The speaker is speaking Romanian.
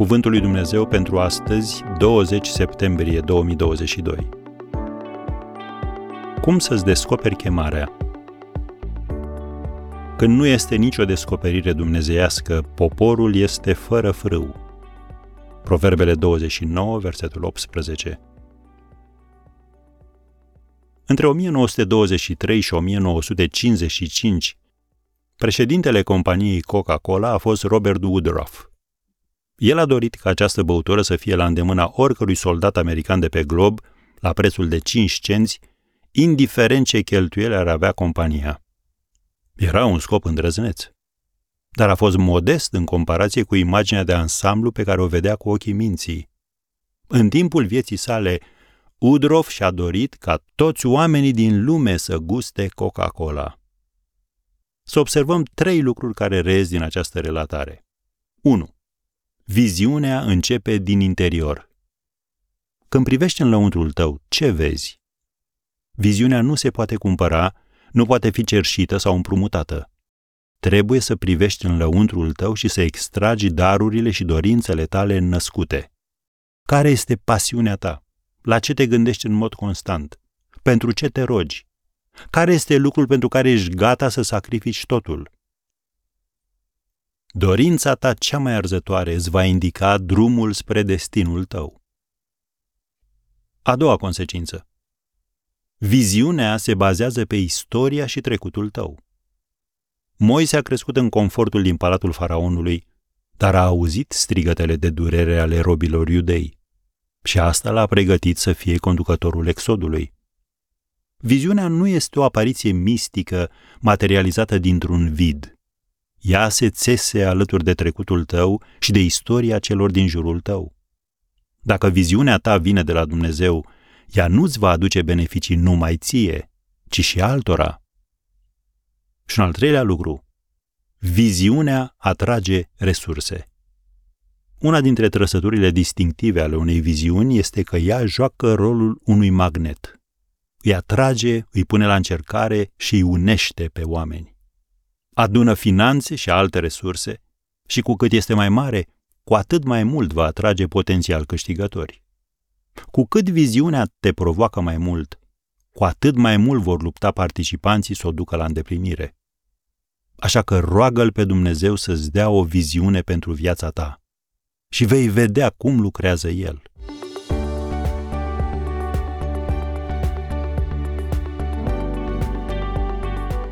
Cuvântul lui Dumnezeu pentru astăzi, 20 septembrie 2022. Cum să-ți descoperi chemarea? Când nu este nicio descoperire dumnezeiască, poporul este fără frâu. Proverbele 29, versetul 18. Între 1923 și 1955, președintele companiei Coca-Cola a fost Robert Woodruff. El a dorit ca această băutură să fie la îndemâna oricărui soldat american de pe glob, la prețul de 5 cenți, indiferent ce cheltuieli ar avea compania. Era un scop îndrăzneț, dar a fost modest în comparație cu imaginea de ansamblu pe care o vedea cu ochii minții. În timpul vieții sale, Udrof și-a dorit ca toți oamenii din lume să guste Coca-Cola. Să observăm trei lucruri care reies din această relatare. 1. Viziunea începe din interior. Când privești în lăuntrul tău, ce vezi? Viziunea nu se poate cumpăra, nu poate fi cerșită sau împrumutată. Trebuie să privești în lăuntrul tău și să extragi darurile și dorințele tale născute. Care este pasiunea ta? La ce te gândești în mod constant? Pentru ce te rogi? Care este lucrul pentru care ești gata să sacrifici totul? Dorința ta cea mai arzătoare îți va indica drumul spre destinul tău. A doua consecință. Viziunea se bazează pe istoria și trecutul tău. Moise a crescut în confortul din palatul faraonului, dar a auzit strigătele de durere ale robilor iudei. Și asta l-a pregătit să fie conducătorul exodului. Viziunea nu este o apariție mistică materializată dintr-un vid. Ea se țese alături de trecutul tău și de istoria celor din jurul tău. Dacă viziunea ta vine de la Dumnezeu, ea nu-ți va aduce beneficii numai ție, ci și altora. Și un al treilea lucru, viziunea atrage resurse. Una dintre trăsăturile distinctive ale unei viziuni este că ea joacă rolul unui magnet. Îi atrage, îi pune la încercare și îi unește pe oameni adună finanțe și alte resurse și cu cât este mai mare, cu atât mai mult va atrage potențial câștigători. Cu cât viziunea te provoacă mai mult, cu atât mai mult vor lupta participanții să o ducă la îndeplinire. Așa că roagă-L pe Dumnezeu să-ți dea o viziune pentru viața ta și vei vedea cum lucrează El.